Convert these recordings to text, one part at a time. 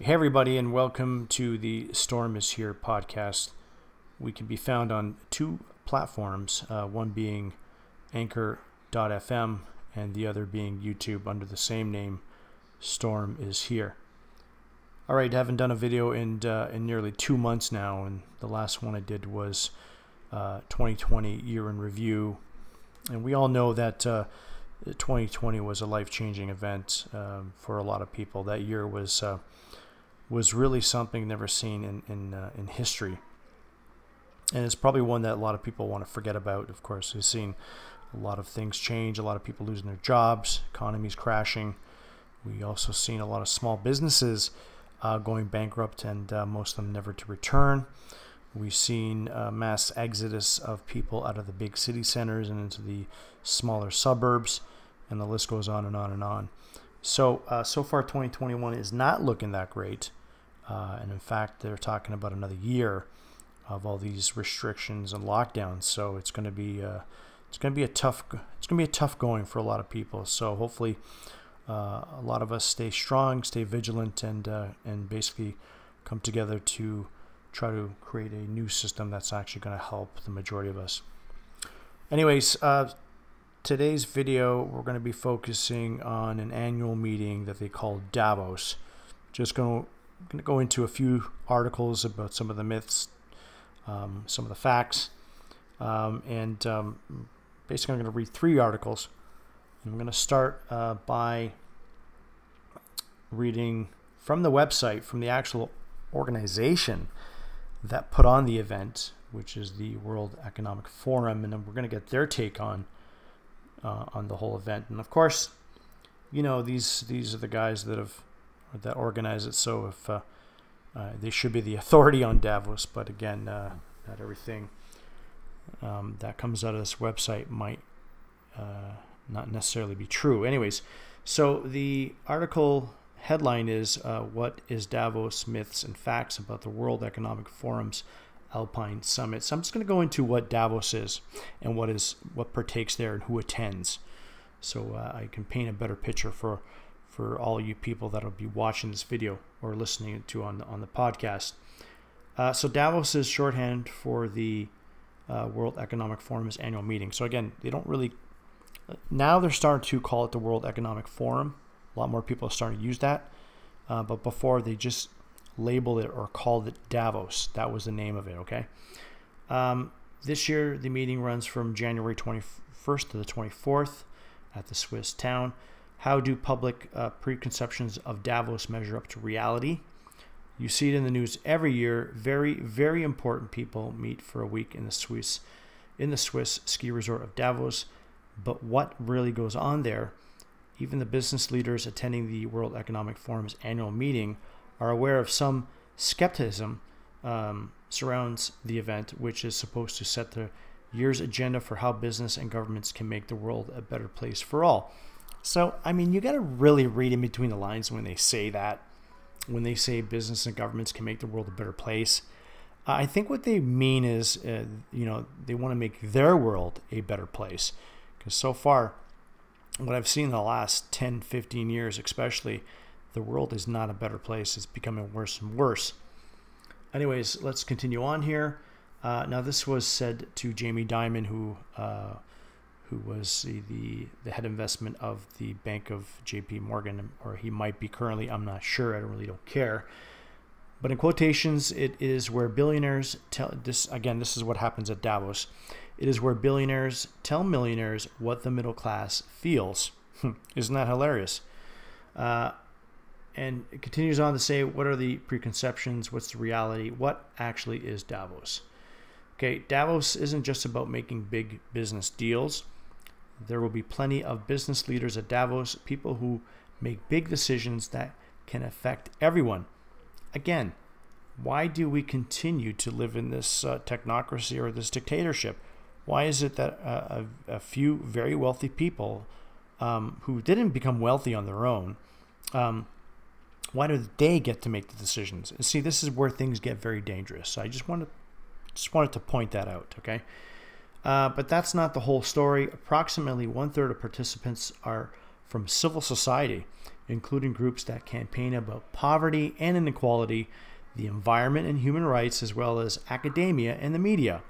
Hey, everybody, and welcome to the Storm is Here podcast. We can be found on two platforms, uh, one being Anchor.fm and the other being YouTube under the same name, Storm is Here. All right, haven't done a video in, uh, in nearly two months now, and the last one I did was uh, 2020 year in review. And we all know that 2020 uh, was a life changing event um, for a lot of people. That year was uh, was really something never seen in in, uh, in history. And it's probably one that a lot of people want to forget about. Of course, we've seen a lot of things change, a lot of people losing their jobs, economies crashing. We also seen a lot of small businesses uh, going bankrupt and uh, most of them never to return. We've seen a mass exodus of people out of the big city centers and into the smaller suburbs, and the list goes on and on and on. So, uh, so far, 2021 is not looking that great. Uh, and in fact, they're talking about another year of all these restrictions and lockdowns. So it's going to be uh, it's going to be a tough it's going to be a tough going for a lot of people. So hopefully, uh, a lot of us stay strong, stay vigilant, and uh, and basically come together to try to create a new system that's actually going to help the majority of us. Anyways, uh, today's video, we're going to be focusing on an annual meeting that they call Davos. Just going to go into a few articles about some of the myths, um, some of the facts, um, and um, basically I'm going to read three articles. And I'm going to start uh, by reading from the website, from the actual organization that put on the event, which is the World Economic Forum, and then we're going to get their take on uh, on the whole event. And of course, you know these these are the guys that have that organize it. So if uh, uh, they should be the authority on Davos, but again, uh, not everything um, that comes out of this website might uh, not necessarily be true. Anyways, so the article headline is uh, What is Davos Myths and Facts about the World Economic Forum's Alpine Summit? So I'm just going to go into what Davos is and what is what partakes there and who attends. So uh, I can paint a better picture for for all you people that'll be watching this video or listening to on the, on the podcast. Uh, so Davos is shorthand for the uh, World Economic Forum's annual meeting. So again, they don't really now they're starting to call it the World Economic Forum a lot more people are starting to use that. Uh, but before they just labeled it or called it Davos. That was the name of it, okay? Um, this year, the meeting runs from January 21st to the 24th at the Swiss town. How do public uh, preconceptions of Davos measure up to reality? You see it in the news every year. Very, very important people meet for a week in the Swiss, in the Swiss ski resort of Davos. But what really goes on there? even the business leaders attending the World Economic Forum's annual meeting are aware of some skepticism um, surrounds the event, which is supposed to set the year's agenda for how business and governments can make the world a better place for all. So, I mean, you got to really read in between the lines when they say that, when they say business and governments can make the world a better place. I think what they mean is, uh, you know, they want to make their world a better place. Because so far, what I've seen in the last 10, 15 years, especially, the world is not a better place. It's becoming worse and worse. Anyways, let's continue on here. Uh, now, this was said to Jamie Dimon, who uh, who was the, the, head investment of the Bank of J.P. Morgan, or he might be currently. I'm not sure. I don't really don't care. But in quotations, it is where billionaires tell this again. This is what happens at Davos. It is where billionaires tell millionaires what the middle class feels. Isn't that hilarious? Uh, and it continues on to say, what are the preconceptions? What's the reality? What actually is Davos? Okay, Davos isn't just about making big business deals. There will be plenty of business leaders at Davos, people who make big decisions that can affect everyone. Again, why do we continue to live in this uh, technocracy or this dictatorship? Why is it that a, a, a few very wealthy people um, who didn't become wealthy on their own, um, why do they get to make the decisions? See, this is where things get very dangerous. So I just wanted, just wanted to point that out, okay? Uh, but that's not the whole story. Approximately one third of participants are from civil society, including groups that campaign about poverty and inequality, the environment and human rights, as well as academia and the media.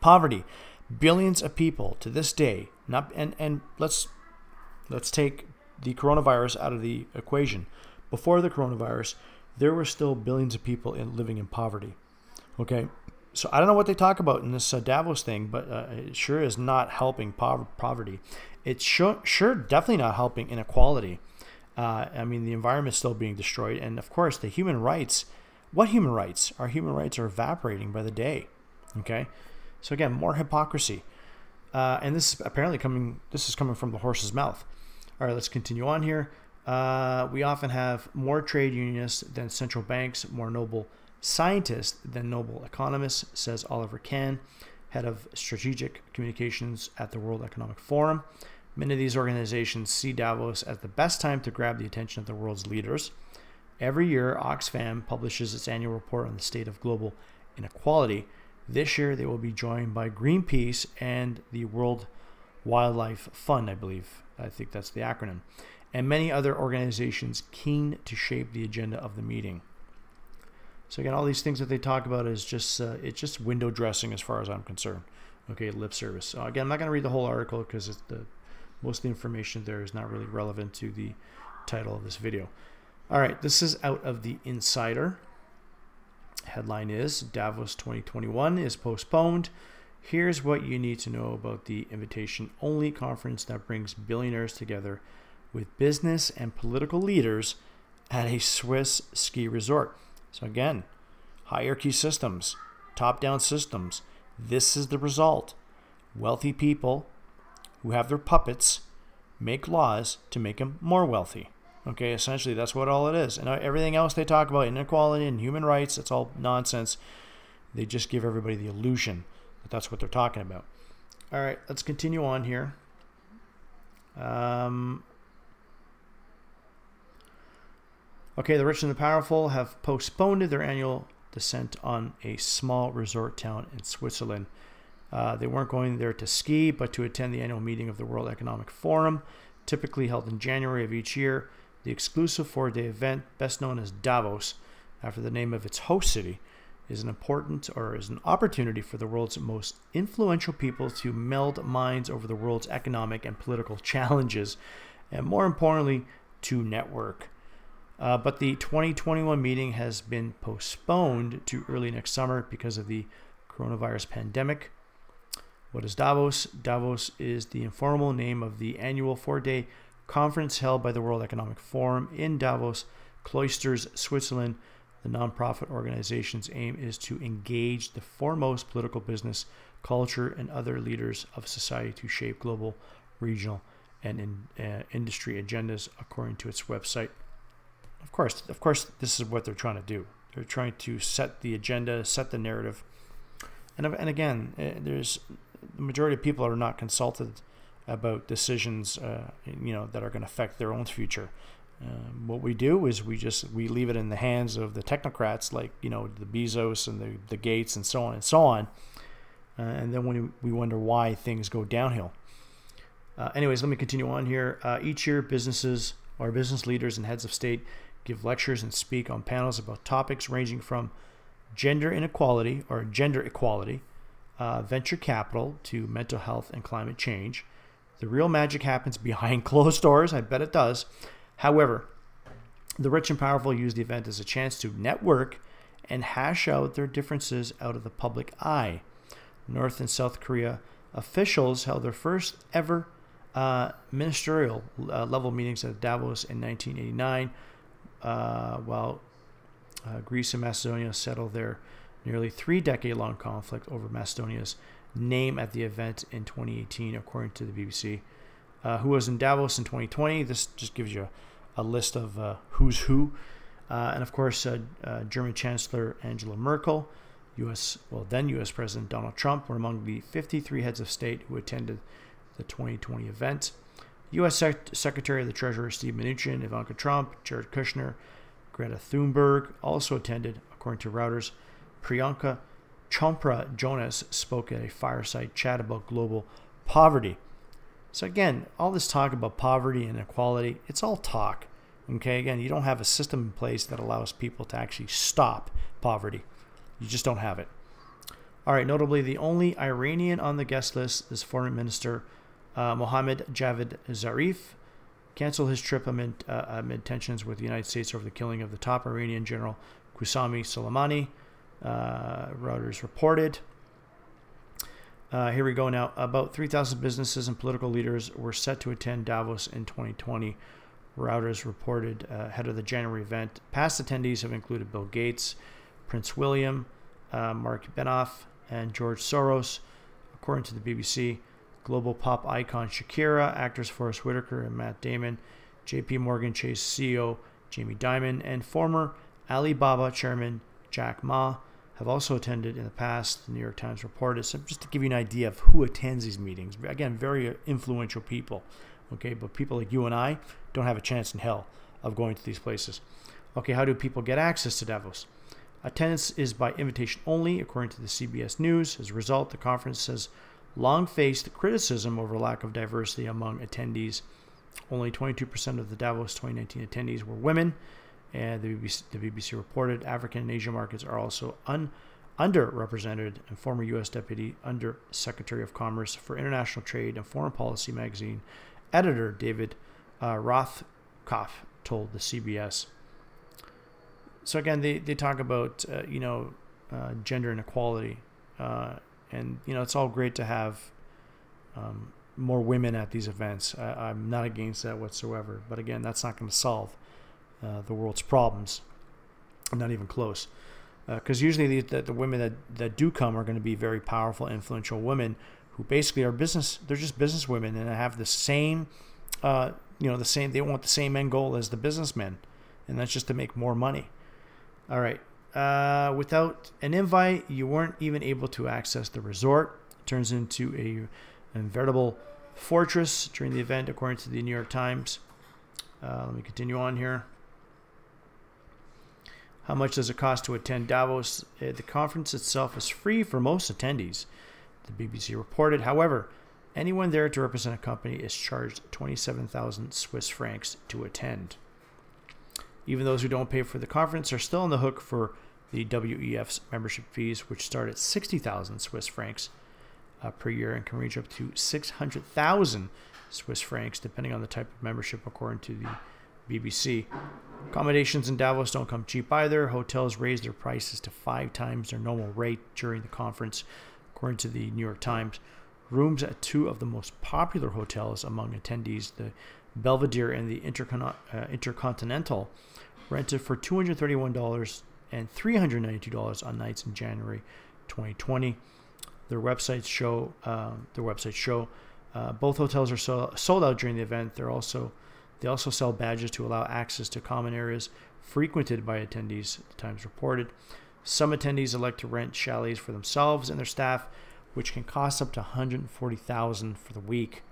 Poverty. Billions of people to this day, not and, and let's let's take the coronavirus out of the equation. Before the coronavirus, there were still billions of people in, living in poverty. Okay, so I don't know what they talk about in this uh, Davos thing, but uh, it sure is not helping poverty. It's sure, sure definitely not helping inequality. Uh, I mean, the environment is still being destroyed, and of course, the human rights. What human rights? Our human rights are evaporating by the day. Okay, so again, more hypocrisy, uh, and this is apparently coming. This is coming from the horse's mouth. All right, let's continue on here. Uh, we often have more trade unionists than central banks, more Nobel scientists than Nobel economists, says Oliver Cann, head of strategic communications at the World Economic Forum. Many of these organizations see Davos as the best time to grab the attention of the world's leaders. Every year, Oxfam publishes its annual report on the state of global inequality. This year, they will be joined by Greenpeace and the World Wildlife Fund, I believe. I think that's the acronym and many other organizations keen to shape the agenda of the meeting. So again, all these things that they talk about is just uh, it's just window dressing as far as I'm concerned. Okay, lip service. So again, I'm not going to read the whole article because the most of the information there is not really relevant to the title of this video. All right, this is out of the Insider. Headline is Davos 2021 is postponed. Here's what you need to know about the invitation only conference that brings billionaires together with business and political leaders at a Swiss ski resort. So, again, hierarchy systems, top down systems. This is the result. Wealthy people who have their puppets make laws to make them more wealthy. Okay, essentially, that's what all it is. And everything else they talk about, inequality and human rights, it's all nonsense. They just give everybody the illusion that that's what they're talking about. All right, let's continue on here. Um, Okay, the rich and the powerful have postponed their annual descent on a small resort town in Switzerland. Uh, they weren't going there to ski, but to attend the annual meeting of the World Economic Forum, typically held in January of each year. The exclusive four day event, best known as Davos, after the name of its host city, is an important or is an opportunity for the world's most influential people to meld minds over the world's economic and political challenges, and more importantly, to network. Uh, but the 2021 meeting has been postponed to early next summer because of the coronavirus pandemic. What is Davos? Davos is the informal name of the annual four day conference held by the World Economic Forum in Davos, Klosters, Switzerland. The nonprofit organization's aim is to engage the foremost political business, culture, and other leaders of society to shape global, regional, and in, uh, industry agendas, according to its website. Of course, of course, this is what they're trying to do. They're trying to set the agenda, set the narrative, and and again, eh, there's the majority of people are not consulted about decisions, uh, you know, that are going to affect their own future. Uh, what we do is we just we leave it in the hands of the technocrats, like you know the Bezos and the the Gates and so on and so on. Uh, and then when we wonder why things go downhill. Uh, anyways, let me continue on here. Uh, each year, businesses our business leaders and heads of state give lectures and speak on panels about topics ranging from gender inequality or gender equality, uh, venture capital to mental health and climate change. The real magic happens behind closed doors. I bet it does. However, the rich and powerful use the event as a chance to network and hash out their differences out of the public eye. North and South Korea officials held their first ever uh, ministerial uh, level meetings at Davos in 1989 uh, while uh, Greece and Macedonia settled their nearly three decade long conflict over Macedonia's name at the event in 2018, according to the BBC. Uh, who was in Davos in 2020? This just gives you a, a list of uh, who's who. Uh, and of course, uh, German Chancellor Angela Merkel, U.S. well then U.S. President Donald Trump were among the 53 heads of state who attended the 2020 event. U.S. Sec- Secretary of the Treasury Steve Mnuchin, Ivanka Trump, Jared Kushner, Greta Thunberg also attended, according to Reuters. Priyanka Chopra Jonas spoke at a fireside chat about global poverty. So again, all this talk about poverty and inequality, it's all talk. Okay, again, you don't have a system in place that allows people to actually stop poverty. You just don't have it. All right, notably, the only Iranian on the guest list is Foreign Minister uh, Mohammad Javad Zarif. Canceled his trip amid, uh, amid tensions with the United States over the killing of the top Iranian general Qasemi Soleimani. Uh, Reuters reported. Uh, here we go now. About 3,000 businesses and political leaders were set to attend Davos in 2020. Reuters reported uh, ahead of the January event. Past attendees have included Bill Gates, Prince William, uh, Mark Benioff, and George Soros. According to the BBC, global pop icon Shakira, actors Forest Whitaker and Matt Damon, JP Morgan Chase CEO Jamie Dimon, and former Alibaba chairman Jack Ma have also attended in the past, the New York Times reported. So just to give you an idea of who attends these meetings, again, very influential people. Okay, but people like you and I don't have a chance in hell of going to these places. Okay, how do people get access to Davos? Attendance is by invitation only, according to the CBS News. As a result, the conference has long faced criticism over lack of diversity among attendees. Only 22% of the Davos 2019 attendees were women, and the BBC, the BBC reported African and Asian markets are also un, underrepresented. And former U.S. Deputy Under Secretary of Commerce for International Trade and Foreign Policy magazine editor David uh, Rothkopf told the CBS. So again, they, they talk about uh, you know uh, gender inequality, uh, and you know it's all great to have um, more women at these events. I, am not against that whatsoever, but again, that's not going to solve uh, the world's problems. Not even close. Because uh, usually the, the, the, women that, that do come are going to be very powerful, influential women who basically are business. They're just business women and have the same, uh, you know, the same. They want the same end goal as the businessmen, and that's just to make more money. All right. Uh, without an invite, you weren't even able to access the resort. It turns into a, a veritable fortress during the event, according to the New York Times. Uh, let me continue on here. How much does it cost to attend Davos? Uh, the conference itself is free for most attendees, the BBC reported. However, anyone there to represent a company is charged 27,000 Swiss francs to attend. Even those who don't pay for the conference are still on the hook for the WEF's membership fees, which start at 60,000 Swiss francs uh, per year and can reach up to 600,000 Swiss francs, depending on the type of membership, according to the BBC. Accommodations in Davos don't come cheap either. Hotels raised their prices to five times their normal rate during the conference, according to the New York Times. Rooms at two of the most popular hotels among attendees, the Belvedere and the Intercon- uh, Intercontinental, rented for $231 and $392 on nights in January 2020. Their websites show um, their websites show uh, both hotels are so, sold out during the event. They're also they also sell badges to allow access to common areas frequented by attendees, the Times reported. Some attendees elect to rent chalets for themselves and their staff, which can cost up to 140,000 for the week.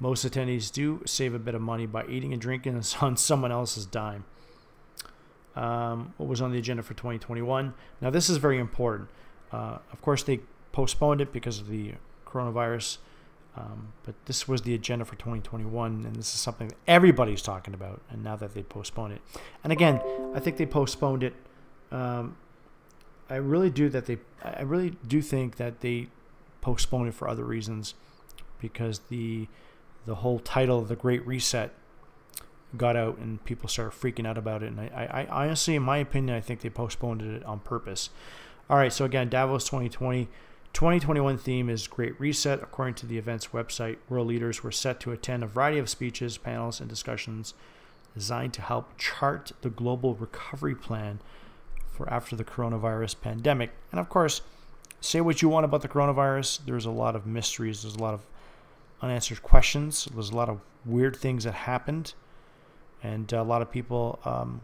Most attendees do save a bit of money by eating and drinking on someone else's dime. Um, what was on the agenda for 2021? Now, this is very important. Uh, of course, they postponed it because of the coronavirus um, but this was the agenda for 2021, and this is something that everybody's talking about. And now that they postponed it, and again, I think they postponed it. Um, I really do that they. I really do think that they postponed it for other reasons, because the the whole title of the Great Reset got out and people started freaking out about it. And I, I, I honestly, in my opinion, I think they postponed it on purpose. All right, so again, Davos 2020. 2021 theme is Great Reset. According to the event's website, world leaders were set to attend a variety of speeches, panels, and discussions designed to help chart the global recovery plan for after the coronavirus pandemic. And of course, say what you want about the coronavirus, there's a lot of mysteries, there's a lot of unanswered questions, there's a lot of weird things that happened, and a lot of people, um,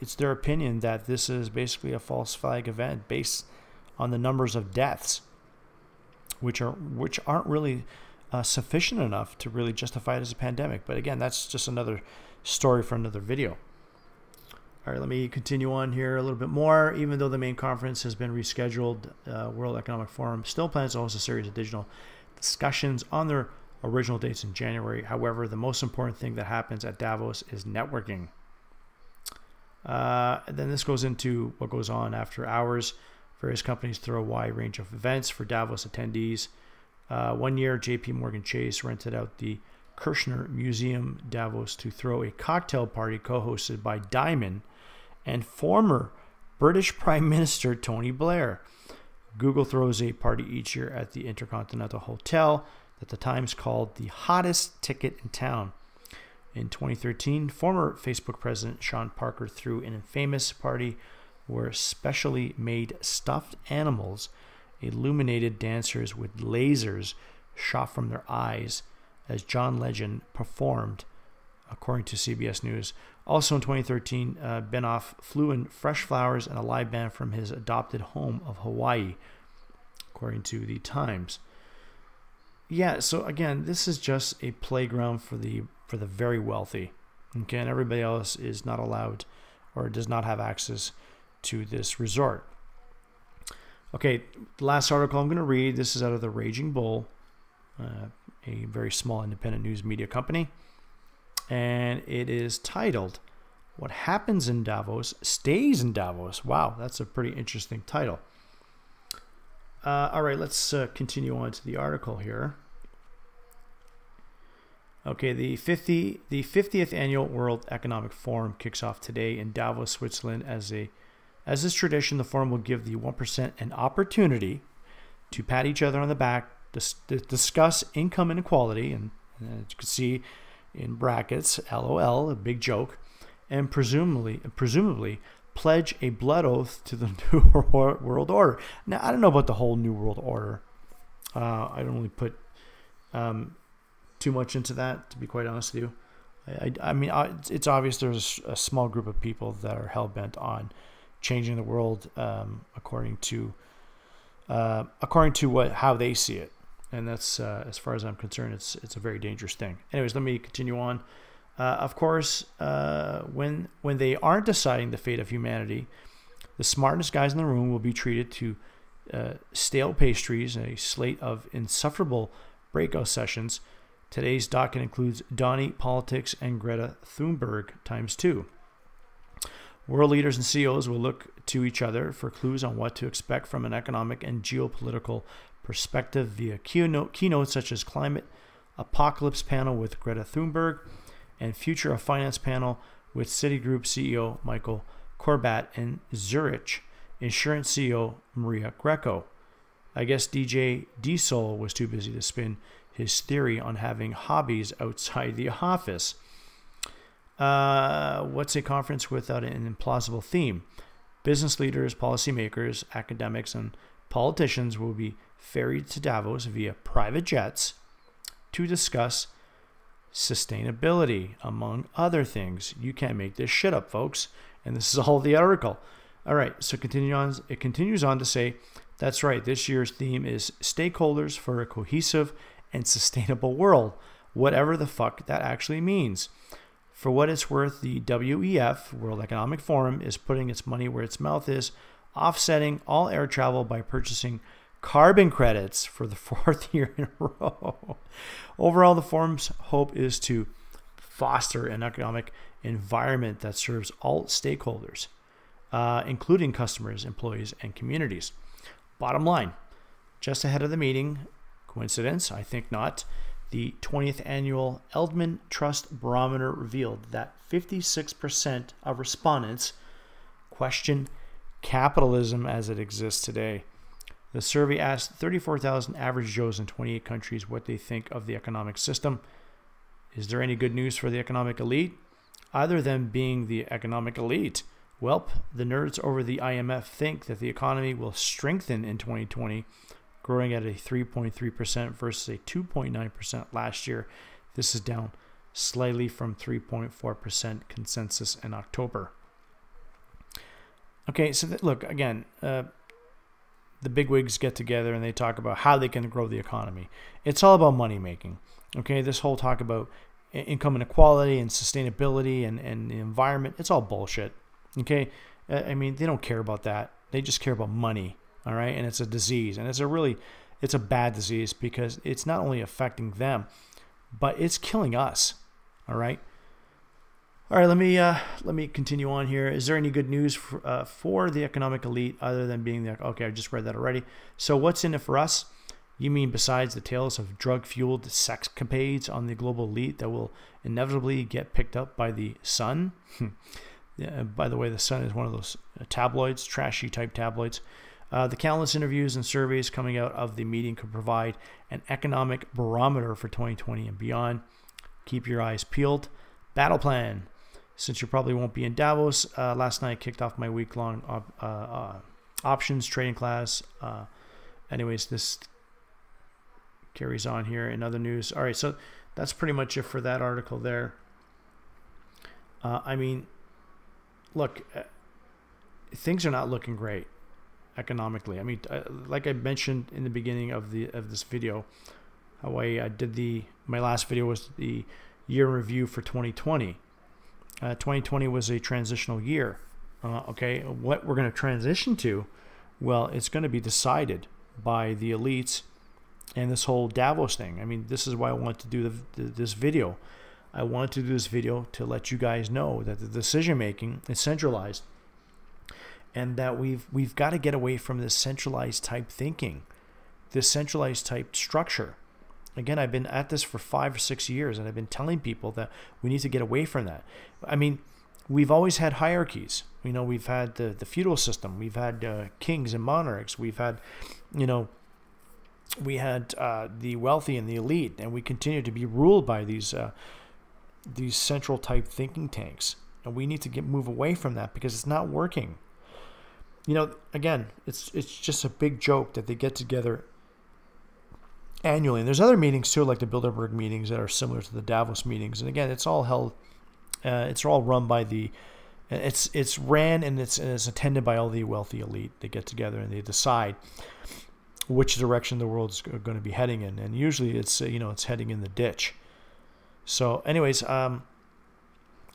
it's their opinion that this is basically a false flag event based on the numbers of deaths, which are which aren't really uh, sufficient enough to really justify it as a pandemic. But again, that's just another story for another video. All right, let me continue on here a little bit more. Even though the main conference has been rescheduled, uh, World Economic Forum still plans to host a series of digital discussions on their Original dates in January. However, the most important thing that happens at Davos is networking. Uh, then this goes into what goes on after hours. Various companies throw a wide range of events for Davos attendees. Uh, one year, JP Morgan Chase rented out the Kirchner Museum Davos to throw a cocktail party co hosted by Dimon and former British Prime Minister Tony Blair. Google throws a party each year at the Intercontinental Hotel that the Times called the hottest ticket in town. In 2013, former Facebook president Sean Parker threw an infamous party where specially made stuffed animals illuminated dancers with lasers shot from their eyes as John Legend performed, according to CBS News. Also in 2013, uh, Benioff flew in fresh flowers and a live band from his adopted home of Hawaii, according to the Times. Yeah, so again, this is just a playground for the for the very wealthy. Okay, and everybody else is not allowed or does not have access to this resort. Okay, last article I'm going to read. This is out of the Raging Bull, uh, a very small independent news media company, and it is titled "What Happens in Davos Stays in Davos." Wow, that's a pretty interesting title. Uh, all right, let's uh, continue on to the article here. Okay, the 50 the 50th annual World Economic Forum kicks off today in Davos, Switzerland. As a as is tradition, the forum will give the 1% an opportunity to pat each other on the back, dis- discuss income inequality, and, and as you can see in brackets, LOL, a big joke, and presumably presumably pledge a blood oath to the new world order. Now, I don't know about the whole new world order. Uh, I don't really put um, too much into that, to be quite honest with you. I, I, I mean, I, it's obvious there's a small group of people that are hell bent on changing the world um, according to uh, according to what how they see it, and that's uh, as far as I'm concerned, it's it's a very dangerous thing. Anyways, let me continue on. Uh, of course, uh, when when they aren't deciding the fate of humanity, the smartest guys in the room will be treated to uh, stale pastries and a slate of insufferable breakout sessions Today's docket includes Donnie, politics, and Greta Thunberg times two. World leaders and CEOs will look to each other for clues on what to expect from an economic and geopolitical perspective via keynote, keynotes such as Climate Apocalypse panel with Greta Thunberg and Future of Finance panel with Citigroup CEO Michael Corbat and Zurich Insurance CEO Maria Greco. I guess DJ D-Sol was too busy to spin his theory on having hobbies outside the office. Uh, what's a conference without an implausible theme? Business leaders, policymakers, academics, and politicians will be ferried to Davos via private jets to discuss sustainability, among other things. You can't make this shit up, folks. And this is all the article. All right, so continue on. It continues on to say, that's right. This year's theme is stakeholders for a cohesive and sustainable world, whatever the fuck that actually means. For what it's worth, the WEF, World Economic Forum, is putting its money where its mouth is, offsetting all air travel by purchasing carbon credits for the fourth year in a row. Overall, the forum's hope is to foster an economic environment that serves all stakeholders, uh, including customers, employees, and communities. Bottom line, just ahead of the meeting, Coincidence? I think not. The 20th annual Edelman Trust Barometer revealed that 56% of respondents question capitalism as it exists today. The survey asked 34,000 average Joes in 28 countries what they think of the economic system. Is there any good news for the economic elite? Other than being the economic elite, Welp, the nerds over the IMF think that the economy will strengthen in 2020 growing at a 3.3% versus a 2.9% last year. This is down slightly from 3.4% consensus in October. Okay, so look, again, uh, the bigwigs get together and they talk about how they can grow the economy. It's all about money making. Okay, this whole talk about income inequality and sustainability and, and the environment, it's all bullshit. Okay, I mean, they don't care about that. They just care about money all right and it's a disease and it's a really it's a bad disease because it's not only affecting them but it's killing us. All right. All right, let me uh, let me continue on here. Is there any good news for, uh, for the economic elite other than being the okay? I just read that already. So what's in it for us? You mean besides the tales of drug-fueled sex capades on the global elite that will inevitably get picked up by the Sun? yeah, by the way, the Sun is one of those uh, tabloids, trashy type tabloids. Uh, the countless interviews and surveys coming out of the meeting could provide an economic barometer for 2020 and beyond. Keep your eyes peeled. Battle plan since you probably won't be in Davos, uh, last night I kicked off my week long op- uh, uh, options trading class. Uh, anyways, this carries on here in other news. All right, so that's pretty much it for that article there. Uh, I mean, look, uh, things are not looking great economically. I mean, like I mentioned in the beginning of the of this video, how I, I did the my last video was the year review for 2020 uh, 2020 was a transitional year. Uh, okay, what we're going to transition to, well, it's going to be decided by the elites and this whole Davos thing. I mean, this is why I want to do the, the, this video. I want to do this video to let you guys know that the decision making is centralized and that we've we've got to get away from this centralized type thinking, this centralized type structure. Again, I've been at this for five or six years, and I've been telling people that we need to get away from that. I mean, we've always had hierarchies. You know, we've had the, the feudal system, we've had uh, kings and monarchs, we've had, you know, we had uh, the wealthy and the elite, and we continue to be ruled by these uh, these central type thinking tanks. And we need to get move away from that because it's not working. You know, again, it's it's just a big joke that they get together annually. And there's other meetings too, like the Bilderberg meetings that are similar to the Davos meetings. And again, it's all held, uh, it's all run by the, it's it's ran and it's and it's attended by all the wealthy elite. They get together and they decide which direction the world's going to be heading in. And usually, it's you know it's heading in the ditch. So, anyways, um,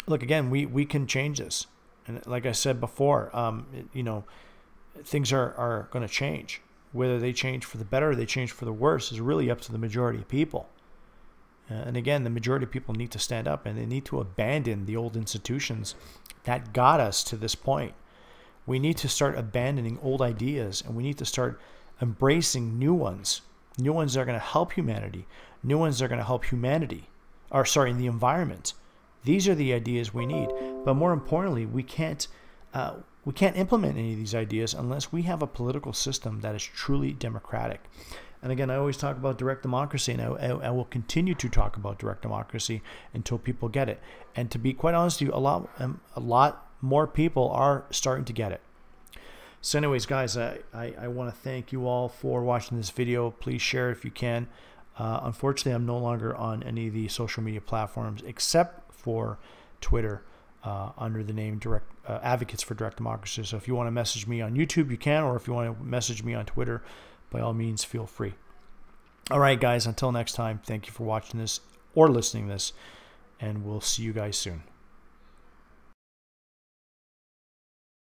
look again, we we can change this. And like I said before, um, you know, things are are going to change. Whether they change for the better or they change for the worse is really up to the majority of people. Uh, and again, the majority of people need to stand up and they need to abandon the old institutions that got us to this point. We need to start abandoning old ideas and we need to start embracing new ones, new ones that are going to help humanity, new ones that are going to help humanity, or sorry, the environment. These are the ideas we need. But more importantly, we can't uh, we can't implement any of these ideas unless we have a political system that is truly democratic. And again, I always talk about direct democracy, and I, I, will continue to talk about direct democracy until people get it. And to be quite honest with you, a lot, um, a lot more people are starting to get it. So, anyways, guys, I, I, I want to thank you all for watching this video. Please share if you can. Uh, unfortunately, I'm no longer on any of the social media platforms except for Twitter uh, under the name Direct uh, Advocates for Direct Democracy. So if you want to message me on YouTube, you can, or if you want to message me on Twitter, by all means, feel free. All right, guys, until next time, thank you for watching this or listening this, and we'll see you guys soon.